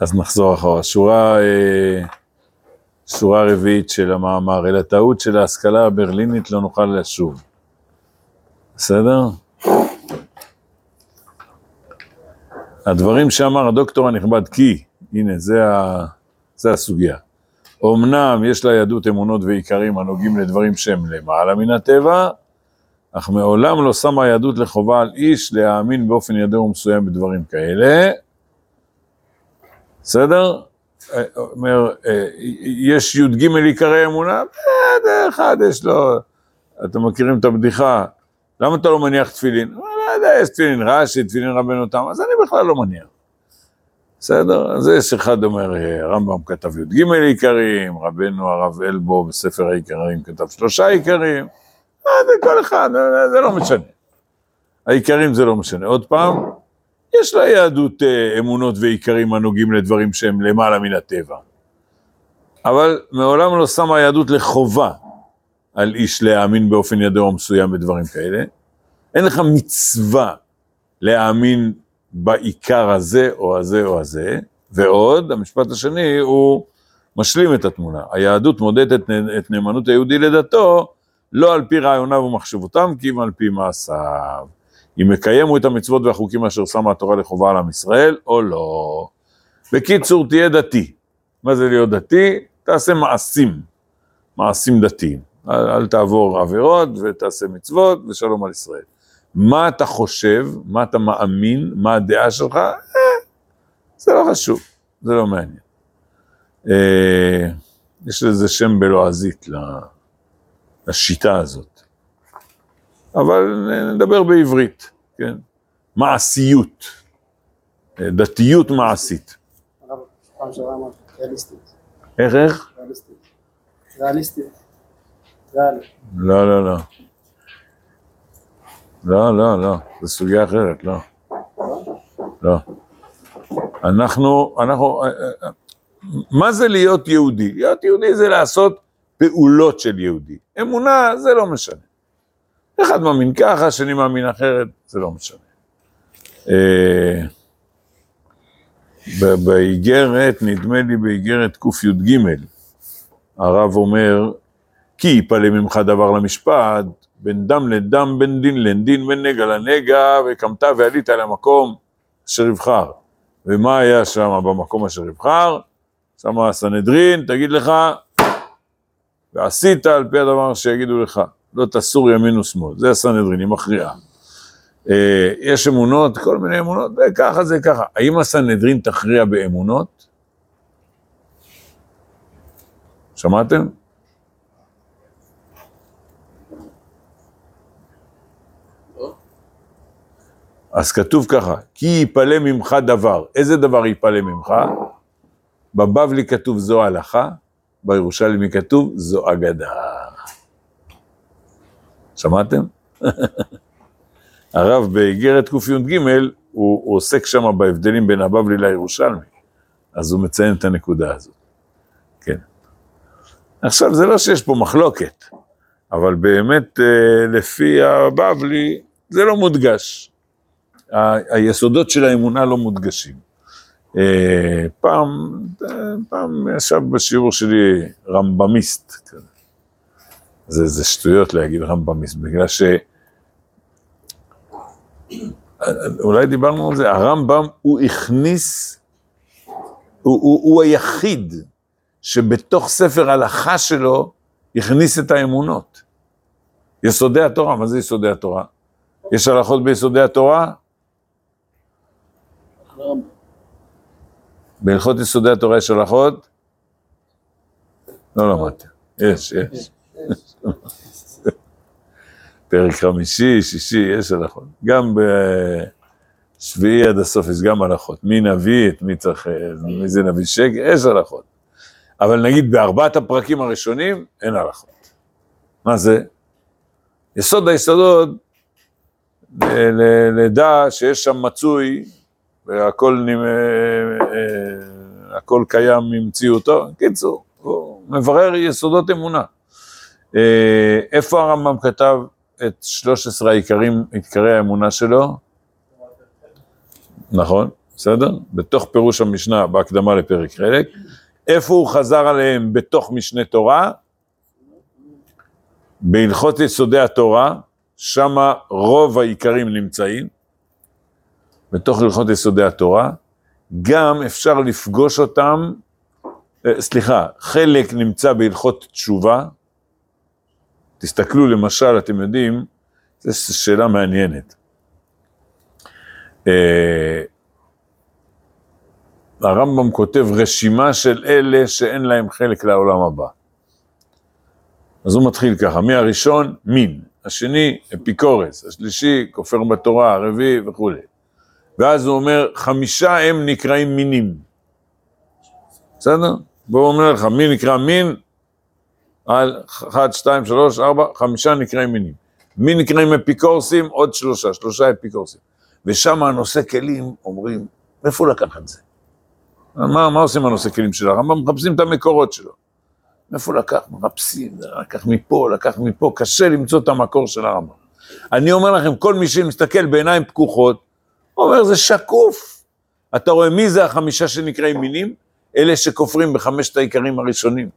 אז נחזור אחורה. שורה, אה, שורה רביעית של המאמר, אל הטעות של ההשכלה הברלינית לא נוכל לשוב. בסדר? הדברים שאמר הדוקטור הנכבד, כי, הנה, זה, ה, זה הסוגיה. אמנם יש ליהדות אמונות ועיקרים הנוגעים לדברים שהם למעלה מן הטבע, אך מעולם לא שמה היהדות לחובה על איש להאמין באופן ידוע ומסוים בדברים כאלה. בסדר? אה, אומר, אה, יש י"ג עיקרי אמונה, בסדר, אחד יש לו, אתם מכירים את הבדיחה, למה אתה לא מניח תפילין? לא יודע, יש תפילין רש"י, תפילין רבנו תם, אז אני בכלל לא מניח. בסדר? אז יש אחד אומר, אה, הרמב"ם כתב י"ג עיקרים, רבנו הרב אלבו בספר העיקרים כתב שלושה עיקרים, זה כל אחד, זה לא משנה. העיקרים זה לא משנה. עוד פעם, יש ליהדות אה, אמונות ועיקרים הנוגעים לדברים שהם למעלה מן הטבע. אבל מעולם לא שמה היהדות לחובה על איש להאמין באופן ידוע מסוים בדברים כאלה. אין לך מצווה להאמין בעיקר הזה או הזה או הזה, ועוד, המשפט השני הוא משלים את התמונה. היהדות מודדת את נאמנות היהודי לדתו לא על פי רעיוניו ומחשבותם, כי אם על פי מעשיו. אם יקיימו את המצוות והחוקים אשר שמה התורה לחובה על עם ישראל, או לא. בקיצור, תהיה דתי. מה זה להיות דתי? תעשה מעשים, מעשים דתיים. אל, אל תעבור עבירות ותעשה מצוות ושלום על ישראל. מה אתה חושב, מה אתה מאמין, מה הדעה שלך, אה, זה לא חשוב, זה לא מעניין. אה, יש לזה שם בלועזית לשיטה הזאת. אבל נדבר בעברית, כן? מעשיות, דתיות מעשית. איך, איך? ריאליסטית. לא, לא, לא. לא, לא, לא, זו סוגיה אחרת, לא. לא. אנחנו, אנחנו, אה, אה, מה זה להיות יהודי? להיות יהודי זה לעשות פעולות של יהודי. אמונה זה לא משנה. אחד מאמין ככה, שני מאמין אחרת, זה לא משנה. אה, באיגרת, נדמה לי באיגרת קי"ג, הרב אומר, כי יפלא ממך דבר למשפט, בין דם לדם, בין דין לדין, בין נגע לנגע, וקמת ועלית למקום אשר יבחר. ומה היה שם במקום אשר יבחר? שם הסנהדרין, תגיד לך, ועשית על פי הדבר שיגידו לך, לא תסור ימין ושמאל, זה הסנהדרין, היא מכריעה. אה, יש אמונות, כל מיני אמונות, וככה זה ככה. האם הסנהדרין תכריע באמונות? שמעתם? אז כתוב ככה, כי יפלא ממך דבר. איזה דבר יפלא ממך? בבבלי כתוב זו הלכה, בירושלמי כתוב זו אגדה. שמעתם? הרב באיגרת קי"ג, הוא, הוא עוסק שם בהבדלים בין הבבלי לירושלמי, אז הוא מציין את הנקודה הזאת. כן. עכשיו, זה לא שיש פה מחלוקת, אבל באמת, אה, לפי הבבלי, זה לא מודגש. היסודות של האמונה לא מודגשים. אה, פעם, פעם ישב בשיעור שלי רמב"מיסט, זה, זה שטויות להגיד רמב"מיסט, בגלל ש... אולי דיברנו על זה, הרמב"ם הוא הכניס, הוא, הוא, הוא היחיד שבתוך ספר הלכה שלו הכניס את האמונות. יסודי התורה, מה זה יסודי התורה? יש הלכות ביסודי התורה? בהלכות יסודי התורה יש הלכות? לא למדתי. יש, יש. פרק חמישי, שישי, יש הלכות. גם בשביעי עד הסוף יש גם הלכות. מי נביא, את מי צריך, מי זה נביא שקר, יש הלכות. אבל נגיד בארבעת הפרקים הראשונים, אין הלכות. מה זה? יסוד היסודות, לדע שיש שם מצוי והכל. אה, אה, הכל קיים ממציאותו. קיצור, הוא מברר יסודות אמונה. אה, איפה הרמב"ם כתב את 13 העיקרים, עיקרי האמונה שלו? נכון, בסדר? בתוך פירוש המשנה בהקדמה לפרק חלק. איפה הוא חזר עליהם בתוך משנה תורה? בהלכות יסודי התורה, שם רוב העיקרים נמצאים, בתוך הלכות יסודי התורה. גם אפשר לפגוש אותם, אה, סליחה, חלק נמצא בהלכות תשובה. תסתכלו למשל, אתם יודעים, זו שאלה מעניינת. אה, הרמב"ם כותב רשימה של אלה שאין להם חלק לעולם הבא. אז הוא מתחיל ככה, מי הראשון? מין, השני אפיקורס, השלישי כופר בתורה, הרביעי וכולי. ואז הוא אומר, חמישה הם נקראים מינים. בסדר? והוא אומר לך, מי נקרא מין? על אחד, שתיים, שלוש, ארבע, חמישה נקראים מינים. מי נקראים אפיקורסים? עוד שלושה, שלושה אפיקורסים. ושם הנושא כלים אומרים, מאיפה לקח את זה? מה, מה עושים הנושא כלים של הרמב"ם? מחפשים את המקורות שלו. מאיפה לקח? מחפשים, לקח מפה, לקח מפה, קשה למצוא את המקור של הרמב"ם. אני אומר לכם, כל מי שמסתכל בעיניים פקוחות, אומר, זה שקוף. אתה רואה מי זה החמישה שנקראים מינים? אלה שכופרים בחמשת העיקרים הראשונים.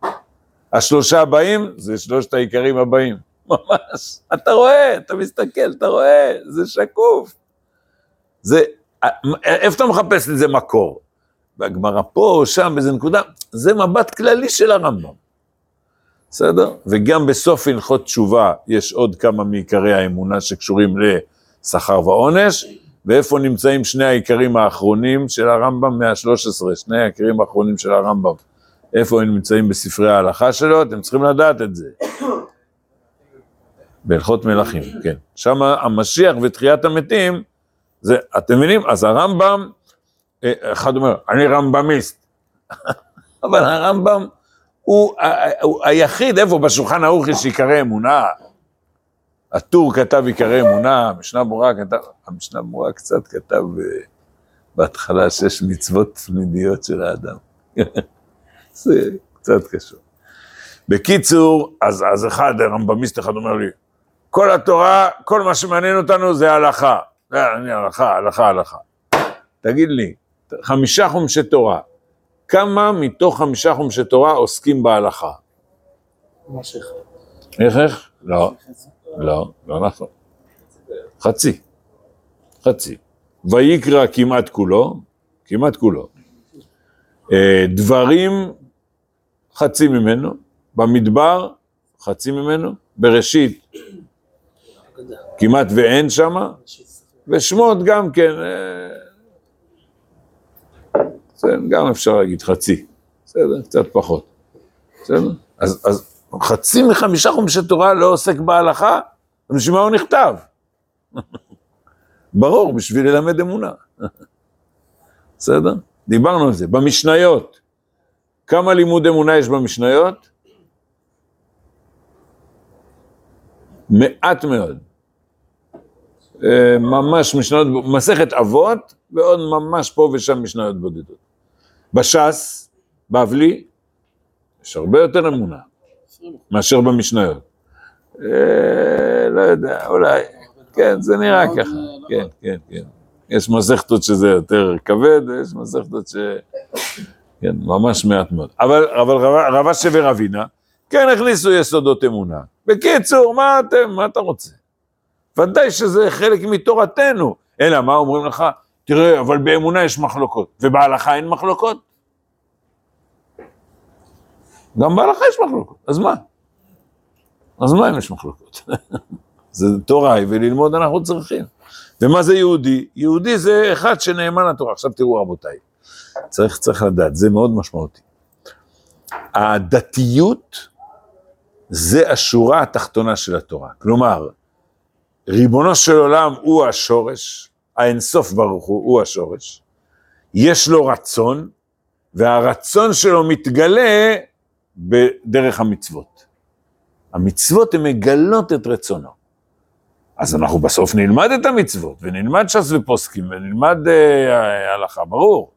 השלושה הבאים, זה שלושת העיקרים הבאים. ממש. אתה רואה, אתה מסתכל, אתה רואה, זה שקוף. זה, איפה אתה מחפש לזה מקור? והגמרא פה או שם, באיזה נקודה, זה מבט כללי של הרמב"ם. בסדר? וגם בסוף הלכות תשובה יש עוד כמה מעיקרי האמונה שקשורים לשכר ועונש, ואיפה נמצאים שני העיקרים האחרונים של הרמב"ם, 113, שני העיקרים האחרונים של הרמב"ם, איפה הם נמצאים בספרי ההלכה שלו, אתם צריכים לדעת את זה. בהלכות מלכים, כן. שם המשיח ותחיית המתים, זה, אתם מבינים? אז הרמב"ם, אה, אחד אומר, אני רמב"מיסט, אבל הרמב"ם הוא, הוא היחיד, איפה? בשולחן ערוך יש עיקרי אמונה. הטור כתב עיקרי אמונה, המשנה ברורה כתב, המשנה ברורה קצת כתב אה, בהתחלה שש מצוות תמידיות של האדם. זה קצת קשור. בקיצור, אז, אז אחד, רמב"מיסט אחד אומר לי, כל התורה, כל מה שמעניין אותנו זה הלכה. זה אני הלכה, הלכה, הלכה. תגיד לי, חמישה חומשי תורה, כמה מתוך חמישה חומשי תורה עוסקים בהלכה? איך איך? לא, לא, לא נכון. חצי, חצי. ויקרא כמעט כולו, כמעט כולו. אה, דברים, חצי ממנו. במדבר, חצי ממנו. בראשית, כמעט ואין שמה. ושמות גם כן. אה, בסדר, גם אפשר להגיד חצי, בסדר? קצת פחות, בסדר? אז, אז חצי מחמישה חומשי תורה לא עוסק בהלכה, בשביל מה הוא נכתב? ברור, בשביל ללמד אמונה. בסדר? דיברנו על זה. במשניות, כמה לימוד אמונה יש במשניות? מעט מאוד. אה, ממש משניות, מסכת אבות, ועוד ממש פה ושם משניות בודדות. בש"ס, בבלי, יש הרבה יותר אמונה מאשר במשניות. אה, לא יודע, אולי, כן, זה נראה ככה, כן, כן, כן. יש מסכתות שזה יותר כבד, ויש מסכתות ש... כן, ממש מעט מאוד. אבל, אבל רב אשר ורבינה, כן הכניסו יסודות אמונה. בקיצור, מה אתם, מה אתה רוצה? ודאי שזה חלק מתורתנו. אלא מה אומרים לך? תראה, אבל באמונה יש מחלוקות, ובהלכה אין מחלוקות? גם בהלכה יש מחלוקות, אז מה? אז מה אם יש מחלוקות? זה תורה וללמוד אנחנו צריכים. ומה זה יהודי? יהודי זה אחד שנאמן לתורה. עכשיו תראו רבותיי, צריך, צריך לדעת, זה מאוד משמעותי. הדתיות זה השורה התחתונה של התורה. כלומר, ריבונו של עולם הוא השורש, האינסוף ברוך הוא, הוא השורש, יש לו רצון, והרצון שלו מתגלה בדרך המצוות. המצוות הן מגלות את רצונו. אז אנחנו בסוף נלמד את המצוות, ונלמד ש"ס ופוסקים, ונלמד אה, הלכה, ברור.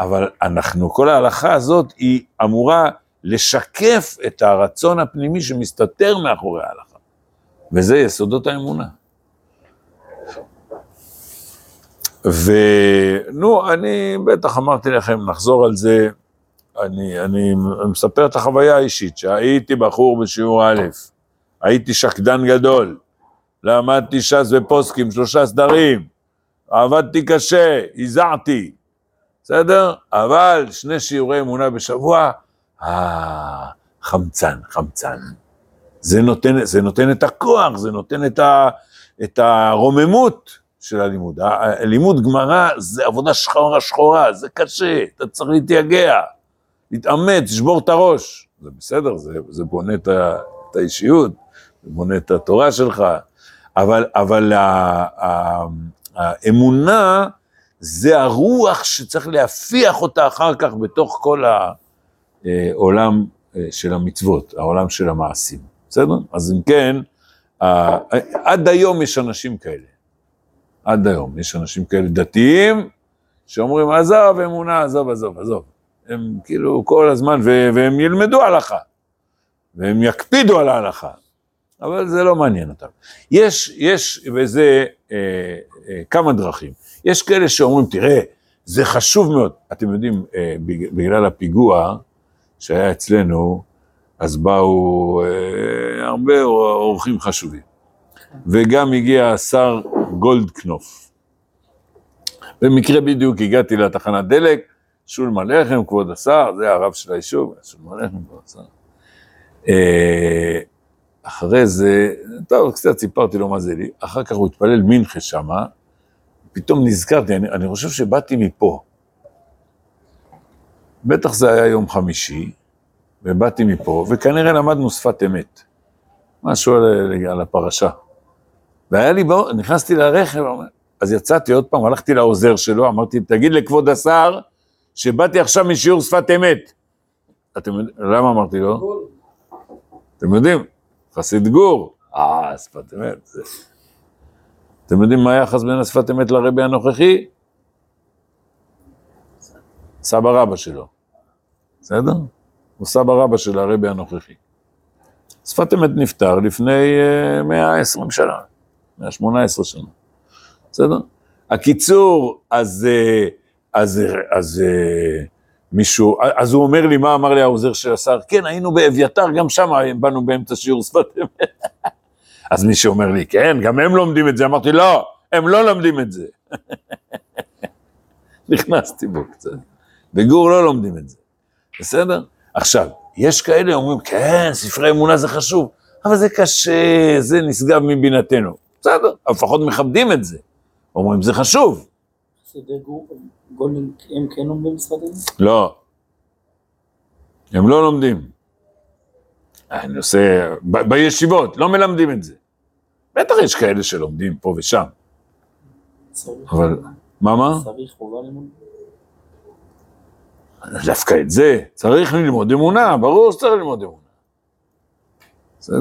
אבל אנחנו, כל ההלכה הזאת היא אמורה לשקף את הרצון הפנימי שמסתתר מאחורי ההלכה. וזה יסודות האמונה. ונו, אני בטח אמרתי לכם, נחזור על זה, אני, אני מספר את החוויה האישית, שהייתי בחור בשיעור א', הייתי שקדן גדול, למדתי ש"ס ופוסקים, שלושה סדרים, עבדתי קשה, הזעתי, בסדר? אבל שני שיעורי אמונה בשבוע, אה, חמצן, חמצן. זה נותן, זה נותן את הכוח, זה נותן את, ה, את הרוממות של הלימוד. לימוד גמרא זה עבודה שחורה שחורה, זה קשה, אתה צריך להתייגע, להתאמץ, לשבור את הראש. זה בסדר, זה, זה בונה את, ה, את האישיות, זה בונה את התורה שלך, אבל, אבל האמונה זה הרוח שצריך להפיח אותה אחר כך בתוך כל העולם אה, של המצוות, העולם של המעשים, בסדר? אז אם כן, עד היום יש אנשים כאלה. עד היום יש אנשים כאלה דתיים, שאומרים, עזוב אמונה, עזוב, עזוב, עזוב. הם כאילו כל הזמן, והם ילמדו הלכה, והם יקפידו על ההלכה, אבל זה לא מעניין אותם. יש, יש בזה אה, אה, כמה דרכים. יש כאלה שאומרים, תראה, זה חשוב מאוד. אתם יודעים, אה, בגלל הפיגוע שהיה אצלנו, אז באו אה, הרבה אורחים חשובים. וגם הגיע השר גולדקנופ. במקרה בדיוק הגעתי לתחנת דלק, שולמן לחם, כבוד השר, זה הרב של היישוב, שולמן לחם, כבוד השר. אה, אחרי זה, טוב, קצת סיפרתי לו מה זה לי, אחר כך הוא התפלל מנחה שמה, פתאום נזכרתי, אני, אני חושב שבאתי מפה. בטח זה היה יום חמישי, ובאתי מפה, וכנראה למדנו שפת אמת. משהו על, על הפרשה. והיה לי, בוא, נכנסתי לרכב, אז יצאתי עוד פעם, הלכתי לעוזר שלו, אמרתי, תגיד לכבוד השר, שבאתי עכשיו משיעור שפת אמת. אתם יודעים, למה אמרתי לו? אתם יודעים, חסיד גור. אה, שפת אמת. אתם יודעים מה היחס בין השפת אמת לרבי הנוכחי? סבא רבא שלו. בסדר? הוא סבא רבא של הרבי הנוכחי. שפת אמת נפטר לפני 120 אה, שנה, 118 שנה. בסדר? הקיצור, אז, אה, אז, אז אה, מישהו, אז הוא אומר לי, מה אמר לי העוזר של השר? כן, היינו באביתר, גם שם באנו באמצע שיעור שפת אמת. אז מי שאומר לי, כן, גם הם לומדים את זה, אמרתי, לא, הם לא לומדים את זה. נכנסתי בו קצת. בגור לא לומדים את זה, בסדר? עכשיו, יש כאלה אומרים, כן, ספרי אמונה זה חשוב, אבל זה קשה, זה נשגב מבינתנו. בסדר, לפחות מכבדים את זה. אומרים, זה חשוב. הם כן לומדים ספרים? לא. הם לא לומדים. אני עושה, בישיבות, לא מלמדים את זה. בטח יש כאלה שלומדים פה ושם. אבל, מה מה? צריך חובה לימוד. דווקא את זה, צריך ללמוד אמונה, ברור שצריך ללמוד אמונה. בסדר?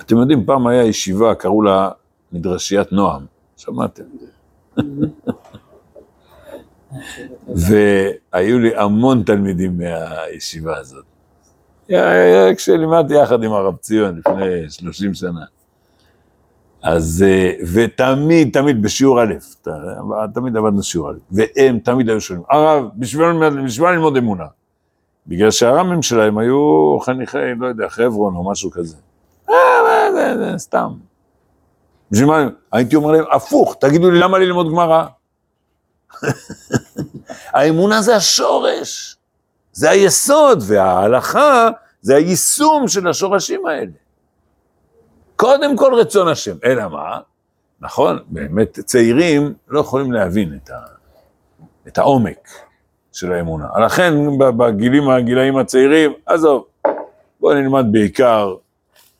אתם יודעים, פעם היה ישיבה, קראו לה מדרשיית נועם, שמעתם? והיו לי המון תלמידים מהישיבה הזאת. כשלימדתי יחד עם הרב ציון לפני 30 שנה. אז, אה, ותמיד, תמיד בשיעור א', תמיד עבדנו שיעור א', והם תמיד היו שואלים, הרב, בשביל מה ללמוד אמונה? בגלל שהר"מים שלהם היו חניכי, לא יודע, חברון או משהו כזה. אה, זה, זה, סתם. בשביל מה, הייתי אומר להם, הפוך, תגידו לי למה ללמוד גמרא? האמונה זה השורש, זה היסוד, וההלכה זה היישום של השורשים האלה. קודם כל רצון השם, אלא מה? נכון, באמת צעירים לא יכולים להבין את, ה, את העומק של האמונה. לכן בגילים, הגילאים הצעירים, עזוב, בואו נלמד בעיקר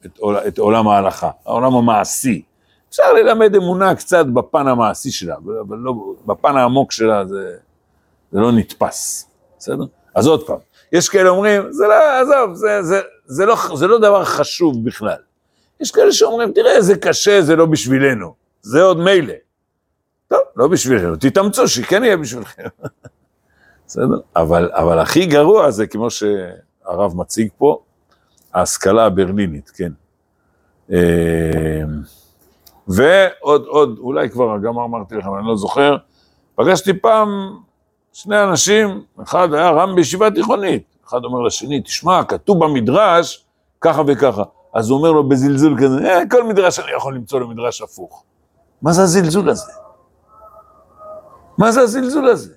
את, עול, את עולם ההלכה, העולם המעשי. אפשר ללמד אמונה קצת בפן המעשי שלה, אבל לא, בפן העמוק שלה זה, זה לא נתפס, בסדר? אז עוד פעם, יש כאלה אומרים, זה לא, עזוב, זה, זה, זה, לא, זה לא דבר חשוב בכלל. יש כאלה שאומרים, תראה, זה קשה, זה לא בשבילנו. זה עוד מילא. טוב, לא בשבילנו, תתאמצו, שכן יהיה בשבילכם. בסדר? אבל, אבל הכי גרוע זה כמו שהרב מציג פה, ההשכלה הברלינית, כן. אה, ועוד, עוד, אולי כבר גם אמרתי לכם, אני לא זוכר, פגשתי פעם שני אנשים, אחד היה רם בישיבה תיכונית, אחד אומר לשני, תשמע, כתוב במדרש ככה וככה. אז הוא אומר לו בזלזול כזה, אה, כל מדרש אני יכול למצוא לו מדרש הפוך. מה זה הזלזול הזה? מה זה הזלזול הזה?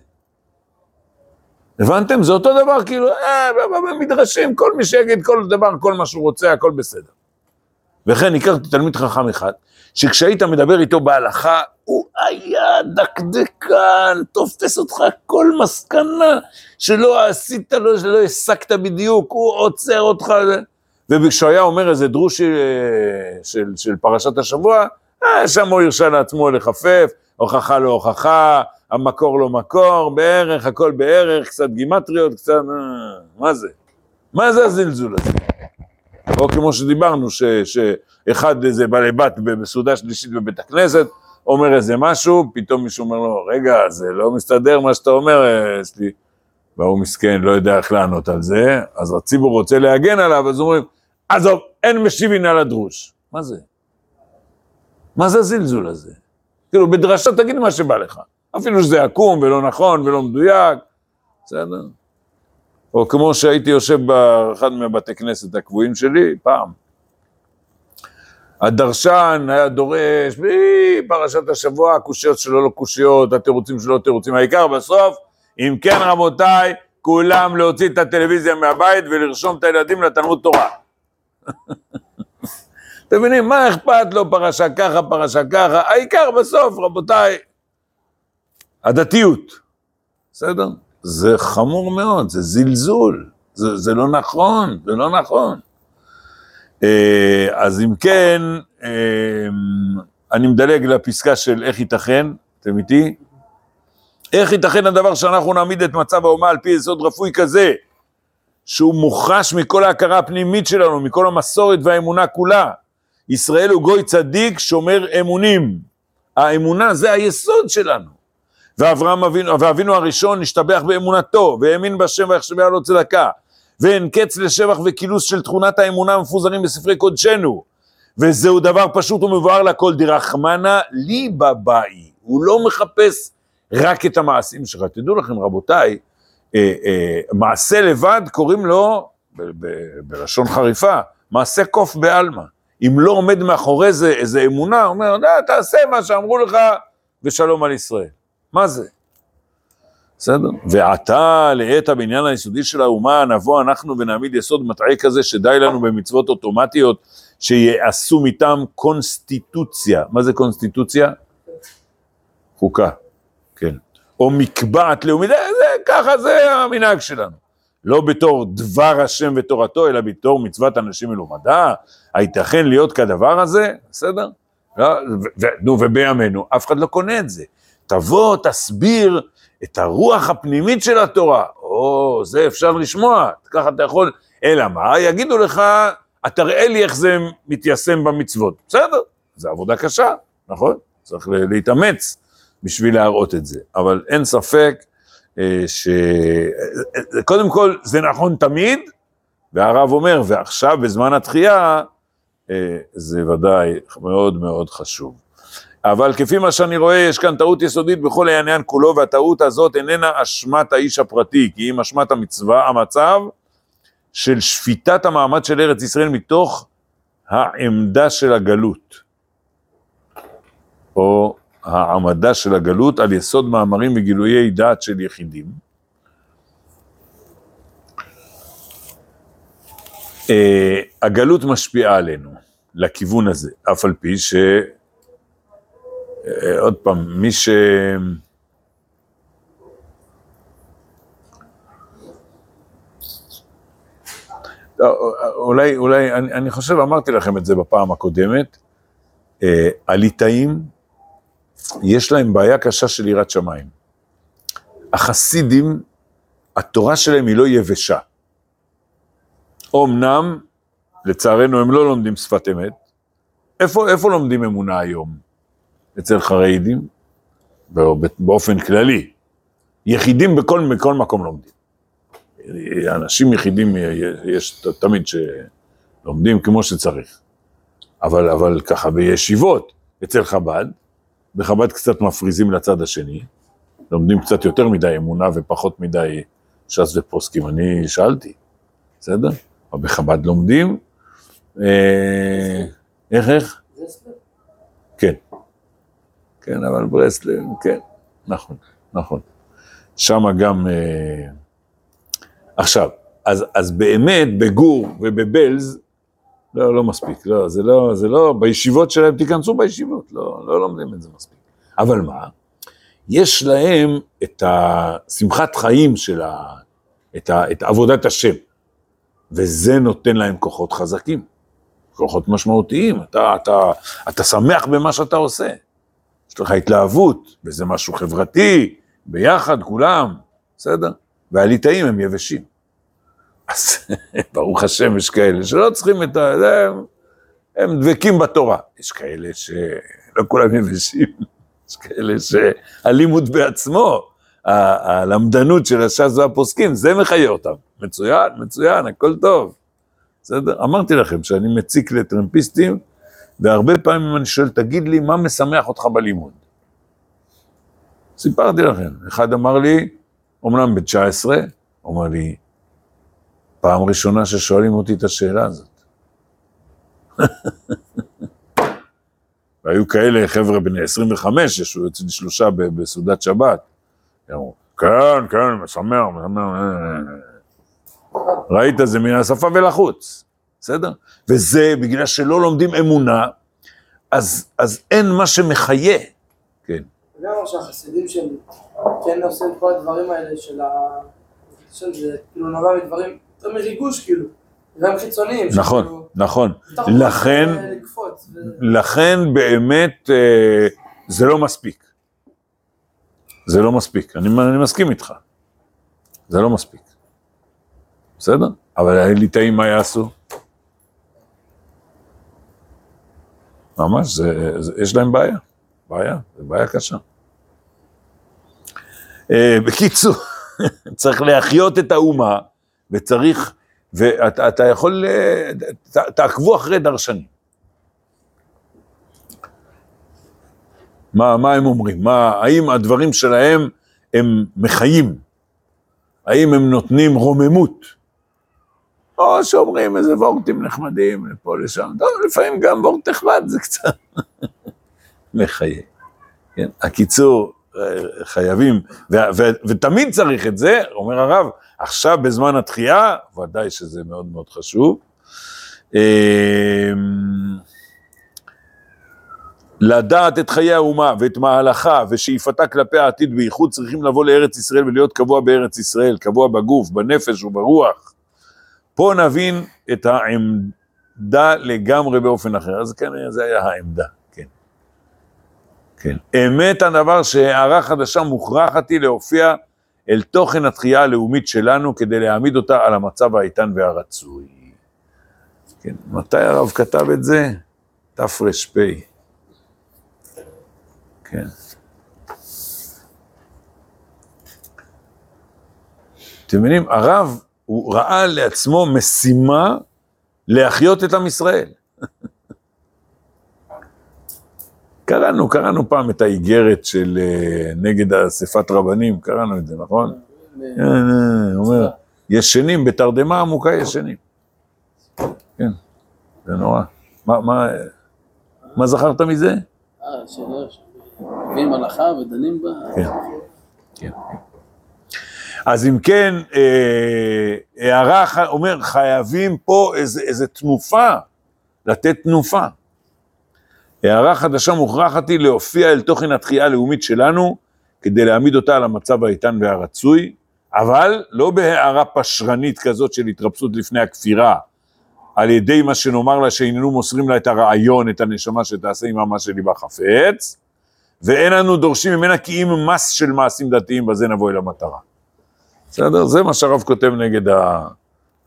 הבנתם? זה אותו דבר, כאילו, אה, במדרשים, כל מי שיגיד כל דבר, כל מה שהוא רוצה, הכל בסדר. וכן, הכרתי תלמיד חכם אחד, שכשהיית מדבר איתו בהלכה, הוא היה דקדקן, תופס אותך כל מסקנה שלא עשית לו, שלא הסקת בדיוק, הוא עוצר אותך. וכשהוא היה אומר איזה דרוש של, של, של פרשת השבוע, אה, שם הוא הרשה לעצמו לחפף, הוכחה לא הוכחה, המקור לא מקור, בערך, הכל בערך, קצת גימטריות, קצת... אה, מה זה? מה זה הזלזול הזה? או כמו שדיברנו, ש, שאחד איזה בעלי בת בסעודה שלישית בבית הכנסת, אומר איזה משהו, פתאום מישהו אומר לו, רגע, זה לא מסתדר מה שאתה אומר, יש לי... והוא מסכן, לא יודע איך לענות על זה, אז הציבור רוצה להגן עליו, אז אומרים, עזוב, אין משיבין על הדרוש. מה זה? מה זה הזלזול הזה? כאילו, בדרשה תגיד מה שבא לך. אפילו שזה עקום ולא נכון ולא מדויק, בסדר? או כמו שהייתי יושב באחד מהבתי כנסת הקבועים שלי, פעם. הדרשן היה דורש, פרשת השבוע, הקושיות שלו לא קושיות, התירוצים שלו לא תירוצים, העיקר בסוף, אם כן רבותיי, כולם להוציא את הטלוויזיה מהבית ולרשום את הילדים לתלמוד תורה. אתם מבינים, מה אכפת לו פרשה ככה, פרשה ככה, העיקר בסוף, רבותיי, הדתיות, בסדר? זה חמור מאוד, זה זלזול, זה, זה לא נכון, זה לא נכון. אה, אז אם כן, אה, אני מדלג לפסקה של איך ייתכן, אתם איתי? איך ייתכן הדבר שאנחנו נעמיד את מצב האומה על פי יסוד רפואי כזה, שהוא מוחש מכל ההכרה הפנימית שלנו, מכל המסורת והאמונה כולה. ישראל הוא גוי צדיק שומר אמונים. האמונה זה היסוד שלנו. ואברהם אבינו, ואבינו הראשון השתבח באמונתו, והאמין בשם ויחשביה לו צדקה. ואין קץ לשבח וכינוס של תכונת האמונה המפוזרים בספרי קודשנו. וזהו דבר פשוט ומבואר לכל דרחמנה ליבא באי. הוא לא מחפש רק את המעשים שלך. תדעו לכם, רבותיי, מעשה לבד קוראים לו, ב, ב, בלשון חריפה, מעשה קוף בעלמא. אם לא עומד מאחורי זה איזה אמונה, הוא אומר, דה, תעשה מה שאמרו לך ושלום על ישראל. מה זה? בסדר? ועתה לעת הבניין היסודי של האומה, נבוא אנחנו ונעמיד יסוד מטעי כזה שדי לנו במצוות אוטומטיות שיעשו מטעם קונסטיטוציה. מה זה קונסטיטוציה? חוקה, כן. או מקבעת לאומית, ככה זה המנהג שלנו. לא בתור דבר השם ותורתו, אלא בתור מצוות אנשים מלומדה. הייתכן להיות כדבר הזה? בסדר? לא, נו, ובימינו, אף אחד לא קונה את זה. תבוא, תסביר את הרוח הפנימית של התורה. או, זה אפשר לשמוע, ככה אתה יכול, אלא מה? יגידו לך, תראה לי איך זה מתיישם במצוות. בסדר, זו עבודה קשה, נכון? צריך להתאמץ בשביל להראות את זה. אבל אין ספק אה, ש... קודם כל, זה נכון תמיד, והרב אומר, ועכשיו בזמן התחייה, אה, זה ודאי מאוד מאוד חשוב. אבל כפי מה שאני רואה, יש כאן טעות יסודית בכל העניין כולו, והטעות הזאת איננה אשמת האיש הפרטי, כי אם אשמת המצווה, המצב של שפיטת המעמד של ארץ ישראל מתוך העמדה של הגלות, או העמדה של הגלות על יסוד מאמרים וגילויי דעת של יחידים. Uh, הגלות משפיעה עלינו, לכיוון הזה, אף על פי ש... אה, עוד פעם, מי ש... לא, אולי, אולי, אני, אני חושב, אמרתי לכם את זה בפעם הקודמת, אה, הליטאים, יש להם בעיה קשה של יראת שמיים. החסידים, התורה שלהם היא לא יבשה. אמנם, לצערנו, הם לא לומדים שפת אמת. איפה, איפה לומדים אמונה היום? אצל חרדים, באופן כללי. יחידים בכל, בכל מקום לומדים. אנשים יחידים יש תמיד שלומדים כמו שצריך. אבל, אבל ככה בישיבות, אצל חב"ד, בחב"ד קצת מפריזים לצד השני, לומדים קצת יותר מדי אמונה ופחות מדי ש"ס ופוסקים, אני שאלתי, בסדר? אבל בחב"ד לומדים, אה, איך איך? כן. כן, אבל ברסלב, כן, נכון, נכון. שם גם... אה, עכשיו, אז, אז באמת בגור ובבלז, לא, לא מספיק, לא, זה לא, זה לא, בישיבות שלהם, תיכנסו בישיבות, לא, לא לומדים את זה מספיק. אבל מה? יש להם את השמחת חיים של ה... את, ה, את עבודת השם, וזה נותן להם כוחות חזקים, כוחות משמעותיים, אתה, אתה, אתה שמח במה שאתה עושה, יש לך התלהבות, וזה משהו חברתי, ביחד, כולם, בסדר? והליטאים הם יבשים. אז ברוך השם, יש כאלה שלא צריכים את ה... הם, הם דבקים בתורה. יש כאלה שלא כולם יבשים, יש כאלה שהלימוד בעצמו, הלמדנות של הש"ס והפוסקים, זה מחיה אותם. מצוין, מצוין, הכל טוב. בסדר? אמרתי לכם שאני מציק לטרמפיסטים, והרבה פעמים אני שואל, תגיד לי, מה משמח אותך בלימוד? סיפרתי לכם, אחד אמר לי, אומנם ב-19, אומר לי, פעם ראשונה ששואלים אותי את השאלה הזאת. והיו כאלה חבר'ה בני 25, ישבו אצלי שלושה בסעודת שבת. אמרו, כן, כן, משמח, משמח. ראית, זה מן השפה ולחוץ, בסדר? וזה בגלל שלא לומדים אמונה, אז, אז אין מה שמחיה. כן. אתה יודע מה שהחסידים שהם כן עושים את כל הדברים האלה של ה... זה כאילו נובע מדברים, יותר מריגוש כאילו, דברים חיצוניים. נכון, שכאילו, נכון. לכן, אה, לקפוץ. ו- לכן באמת אה, זה לא מספיק. זה לא מספיק, אני, אני מסכים איתך. זה לא מספיק. בסדר? אבל הליטאים מה יעשו? ממש, זה, זה, יש להם בעיה. בעיה, זו בעיה קשה. אה, בקיצור, צריך להחיות את האומה, וצריך, ואתה אתה יכול, אה, ת, תעקבו אחרי דרשנים. מה, מה הם אומרים? מה, האם הדברים שלהם הם מחיים? האם הם נותנים רוממות? או שאומרים איזה וורטים נחמדים לפה לשם. טוב, לפעמים גם וורט נחמד זה קצת מחיה. כן? הקיצור, חייבים, ו- ו- ותמיד צריך את זה, אומר הרב, עכשיו בזמן התחייה, ודאי שזה מאוד מאוד חשוב. אמ, לדעת את חיי האומה ואת מהלכה ושאיפתה כלפי העתיד בייחוד צריכים לבוא לארץ ישראל ולהיות קבוע בארץ ישראל, קבוע בגוף, בנפש וברוח. פה נבין את העמדה לגמרי באופן אחר. אז כנראה זה היה העמדה, כן. אמת הדבר שהערה חדשה מוכרחת היא להופיע אל תוכן התחייה הלאומית שלנו כדי להעמיד אותה על המצב האיתן והרצוי. כן, מתי הרב כתב את זה? תר"פ. כן. אתם מבינים, הרב, הוא ראה לעצמו משימה להחיות את עם ישראל. קראנו, קראנו פעם את האיגרת של אה, נגד אספת רבנים, קראנו את זה, נכון? אה, אה, הוא אומר, ישנים, בתרדמה עמוקה ישנים. כן, זה נורא. מה, מה, מה זכרת מזה? אה, שאלה, מביאים הלכה ודנים בה. כן, כן. אז אם כן, אה, הערה, אומר, חייבים פה איזה תנופה, לתת תנופה. הערה חדשה מוכרחת היא להופיע אל תוכן התחייה הלאומית שלנו, כדי להעמיד אותה על המצב האיתן והרצוי, אבל לא בהערה פשרנית כזאת של התרפסות לפני הכפירה, על ידי מה שנאמר לה שאיננו מוסרים לה את הרעיון, את הנשמה שתעשה עמה מה שליבה חפץ, ואין אנו דורשים ממנה כי אם מס של מעשים דתיים, בזה נבוא אל המטרה. בסדר? זה מה שהרב כותב נגד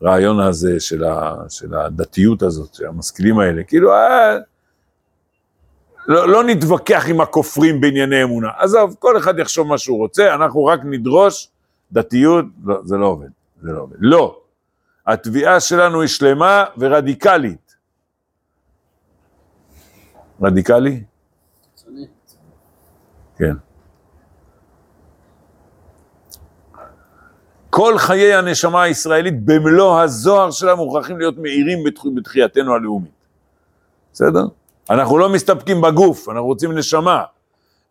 הרעיון הזה של, ה, של הדתיות הזאת, של המשכילים האלה. כאילו, אה, לא, לא נתווכח עם הכופרים בענייני אמונה. עזוב, כל אחד יחשוב מה שהוא רוצה, אנחנו רק נדרוש דתיות, לא, זה לא עובד, זה לא עובד. לא. התביעה שלנו היא שלמה ורדיקלית. רדיקלי? כן. כל חיי הנשמה הישראלית במלוא הזוהר שלה מוכרחים להיות מאירים בתח- בתחייתנו הלאומית. בסדר? אנחנו לא מסתפקים בגוף, אנחנו רוצים נשמה.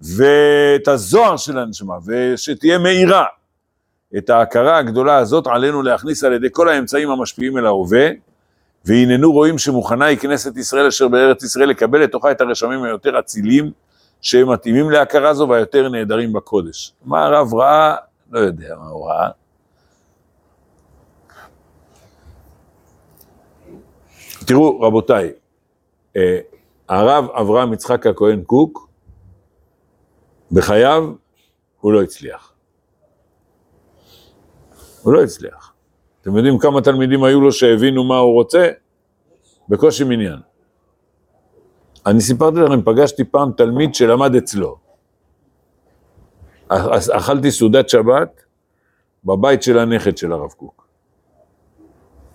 ואת הזוהר של הנשמה, ושתהיה מאירה. את ההכרה הגדולה הזאת עלינו להכניס על ידי כל האמצעים המשפיעים אל ההווה, והננו רואים שמוכנה היא כנסת ישראל אשר בארץ ישראל לקבל לתוכה את הרשמים היותר אצילים, שהם מתאימים להכרה זו והיותר נהדרים בקודש. מה הרב ראה? לא יודע מה הוא ראה. תראו, רבותיי, אה, הרב אברהם יצחק הכהן קוק, בחייו הוא לא הצליח. הוא לא הצליח. אתם יודעים כמה תלמידים היו לו שהבינו מה הוא רוצה? בקושי מניין. אני סיפרתי לכם, פגשתי פעם תלמיד שלמד אצלו. אכ- אכלתי סעודת שבת בבית של הנכד של הרב קוק.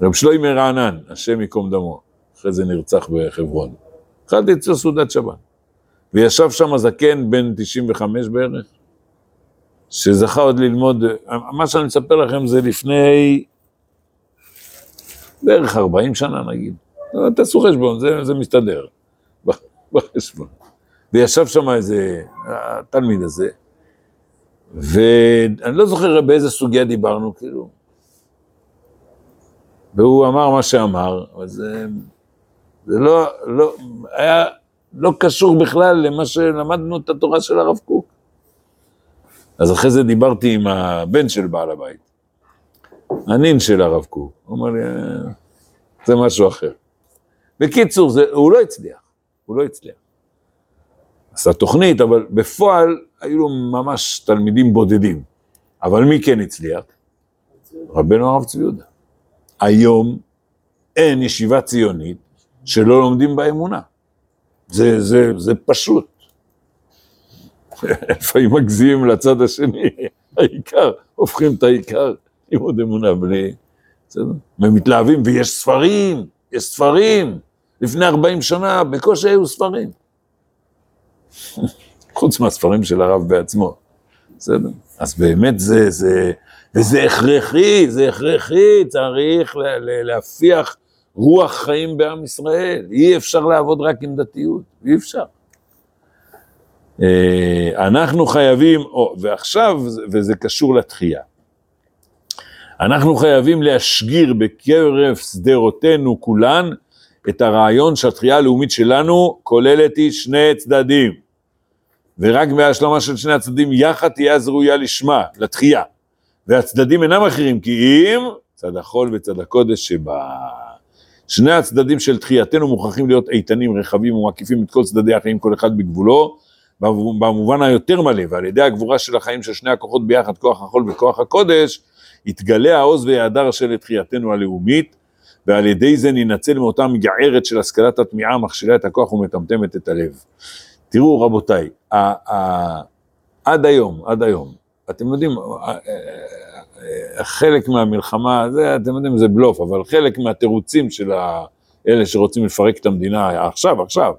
רב שלוימי רענן, השם ייקום דמו, אחרי זה נרצח בחברון. אכלתי אצלו סעודת שבת. וישב שם זקן בן 95 בערך, שזכה עוד ללמוד, מה שאני מספר לכם זה לפני בערך 40 שנה נגיד. תעשו חשבון, זה, זה מסתדר בחשבון. וישב שם איזה, התלמיד הזה, ואני לא זוכר באיזה סוגיה דיברנו, כאילו. והוא אמר מה שאמר, אבל זה, זה לא, לא, היה לא קשור בכלל למה שלמדנו את התורה של הרב קוק. אז אחרי זה דיברתי עם הבן של בעל הבית, הנין של הרב קוק. הוא אמר לי, "אה, זה משהו אחר. בקיצור, זה, הוא לא הצליח, הוא לא הצליח. עשה תוכנית, אבל בפועל היו לו ממש תלמידים בודדים. אבל מי כן הצליח? רבנו הרב צבי יהודה. היום אין ישיבה ציונית שלא לומדים בה אמונה. זה, זה, זה פשוט. לפעמים מגזימים לצד השני, העיקר, הופכים את העיקר עוד אמונה בלי... ומתלהבים, ויש ספרים, יש ספרים. לפני 40 שנה בקושי היו ספרים. חוץ מהספרים של הרב בעצמו. בסדר? אז באמת זה, זה, וזה הכרחי, זה הכרחי, צריך להפיח רוח חיים בעם ישראל. אי אפשר לעבוד רק עם דתיות, אי אפשר. אה, אנחנו חייבים, ועכשיו, וזה קשור לתחייה, אנחנו חייבים להשגיר בקרב שדרותינו כולן את הרעיון שהתחייה הלאומית שלנו כוללת היא שני צדדים. ורק בהשלמה של שני הצדדים יחד תהיה אז ראויה לשמה, לתחייה. והצדדים אינם אחרים כי אם צד החול וצד הקודש שבה. שני הצדדים של תחייתנו מוכרחים להיות איתנים, רחבים ומקיפים את כל צדדי החיים, כל אחד בגבולו, במובן היותר מלא, ועל ידי הגבורה של החיים של שני הכוחות ביחד, כוח החול וכוח הקודש, יתגלה העוז וההדר של תחייתנו הלאומית, ועל ידי זה ננצל מאותה מגערת של השכלת התמיעה, המכשילה את הכוח ומטמטמת את הלב. תראו רבותיי, עד היום, עד היום, אתם יודעים, ה- ה- חלק מהמלחמה, זה, אתם יודעים, זה בלוף, אבל חלק מהתירוצים של אלה שרוצים לפרק את המדינה עכשיו, עכשיו,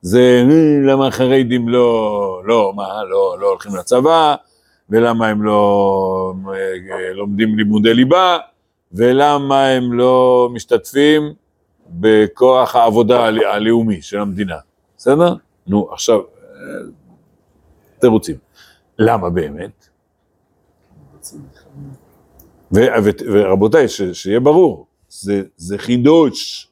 זה "אה, למה החרדים לא, לא, מה, לא, לא הולכים לצבא, ולמה הם לא אה, לומדים לימודי ליבה, ולמה הם לא משתתפים בכוח העבודה הלא- הלאומי של המדינה, בסדר? נו, עכשיו, אה, תירוצים. למה באמת? ורבותיי, שיהיה ברור, זה, זה חידוש.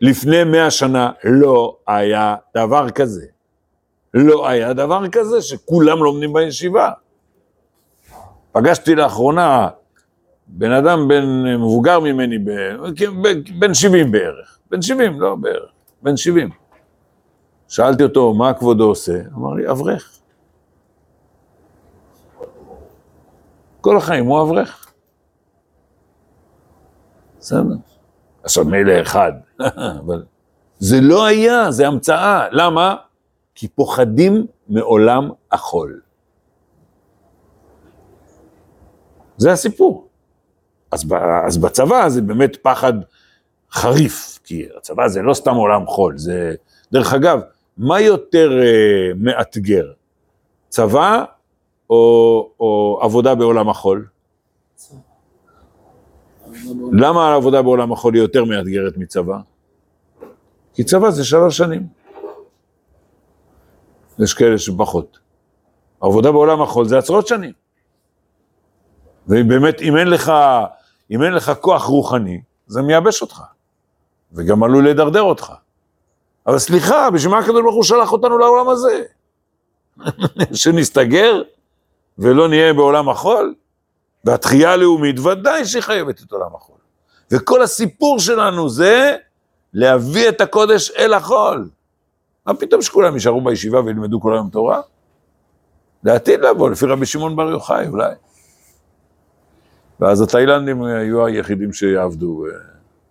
לפני מאה שנה לא היה דבר כזה. לא היה דבר כזה שכולם לומדים בישיבה. פגשתי לאחרונה בן אדם בן מבוגר ממני, בן 70 בערך, בן 70, לא בערך, בן 70. שאלתי אותו, מה כבודו עושה? אמר לי, אברך. כל החיים הוא אברך. בסדר. עכשיו מילא אחד, אבל זה לא היה, זה המצאה. למה? כי פוחדים מעולם החול. זה הסיפור. אז, אז בצבא זה באמת פחד חריף, כי הצבא זה לא סתם עולם חול, זה... דרך אגב, מה יותר אה, מאתגר? צבא או, או עבודה בעולם החול? למה העבודה בעולם החול היא יותר מאתגרת מצבא? כי צבא זה שלוש שנים. יש כאלה שפחות. עבודה בעולם החול זה עשרות שנים. ובאמת, אם אין לך, אם אין לך כוח רוחני, זה מייבש אותך. וגם עלול לדרדר אותך. אבל סליחה, בשביל מה הקדוש ברוך הוא שלח אותנו לעולם הזה? שנסתגר ולא נהיה בעולם החול? והתחייה הלאומית ודאי שהיא חייבת את עולם החול. וכל הסיפור שלנו זה להביא את הקודש אל החול. מה פתאום שכולם יישארו בישיבה וילמדו כל היום תורה? לעתיד לבוא, לפי רבי שמעון בר יוחאי אולי. ואז התאילנדים היו היחידים שיעבדו, אה,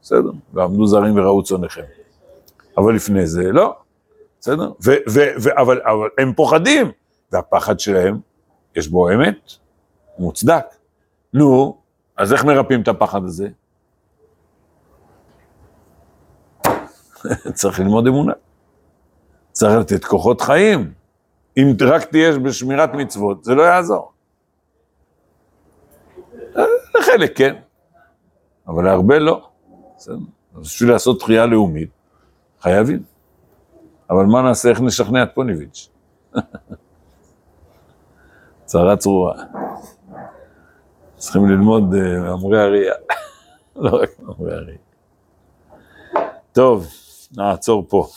בסדר, ועמדו זרים וראו צונכם. אבל לפני זה, לא, בסדר? ו- ו- ו- אבל, אבל הם פוחדים, והפחד שלהם, יש בו אמת, הוא מוצדק. נו, אז איך מרפאים את הפחד הזה? צריך ללמוד אמונה. צריך לתת כוחות חיים. אם רק תהיה בשמירת מצוות, זה לא יעזור. לחלק כן, אבל להרבה לא. בסדר. אז בשביל לעשות תחייה לאומית, חייבים. אבל מה נעשה, איך נשכנע את פוניביץ'? צרה צרורה. צריכים ללמוד אה, מאמרי הראייה, לא רק מאמרי הראייה. טוב, נעצור פה.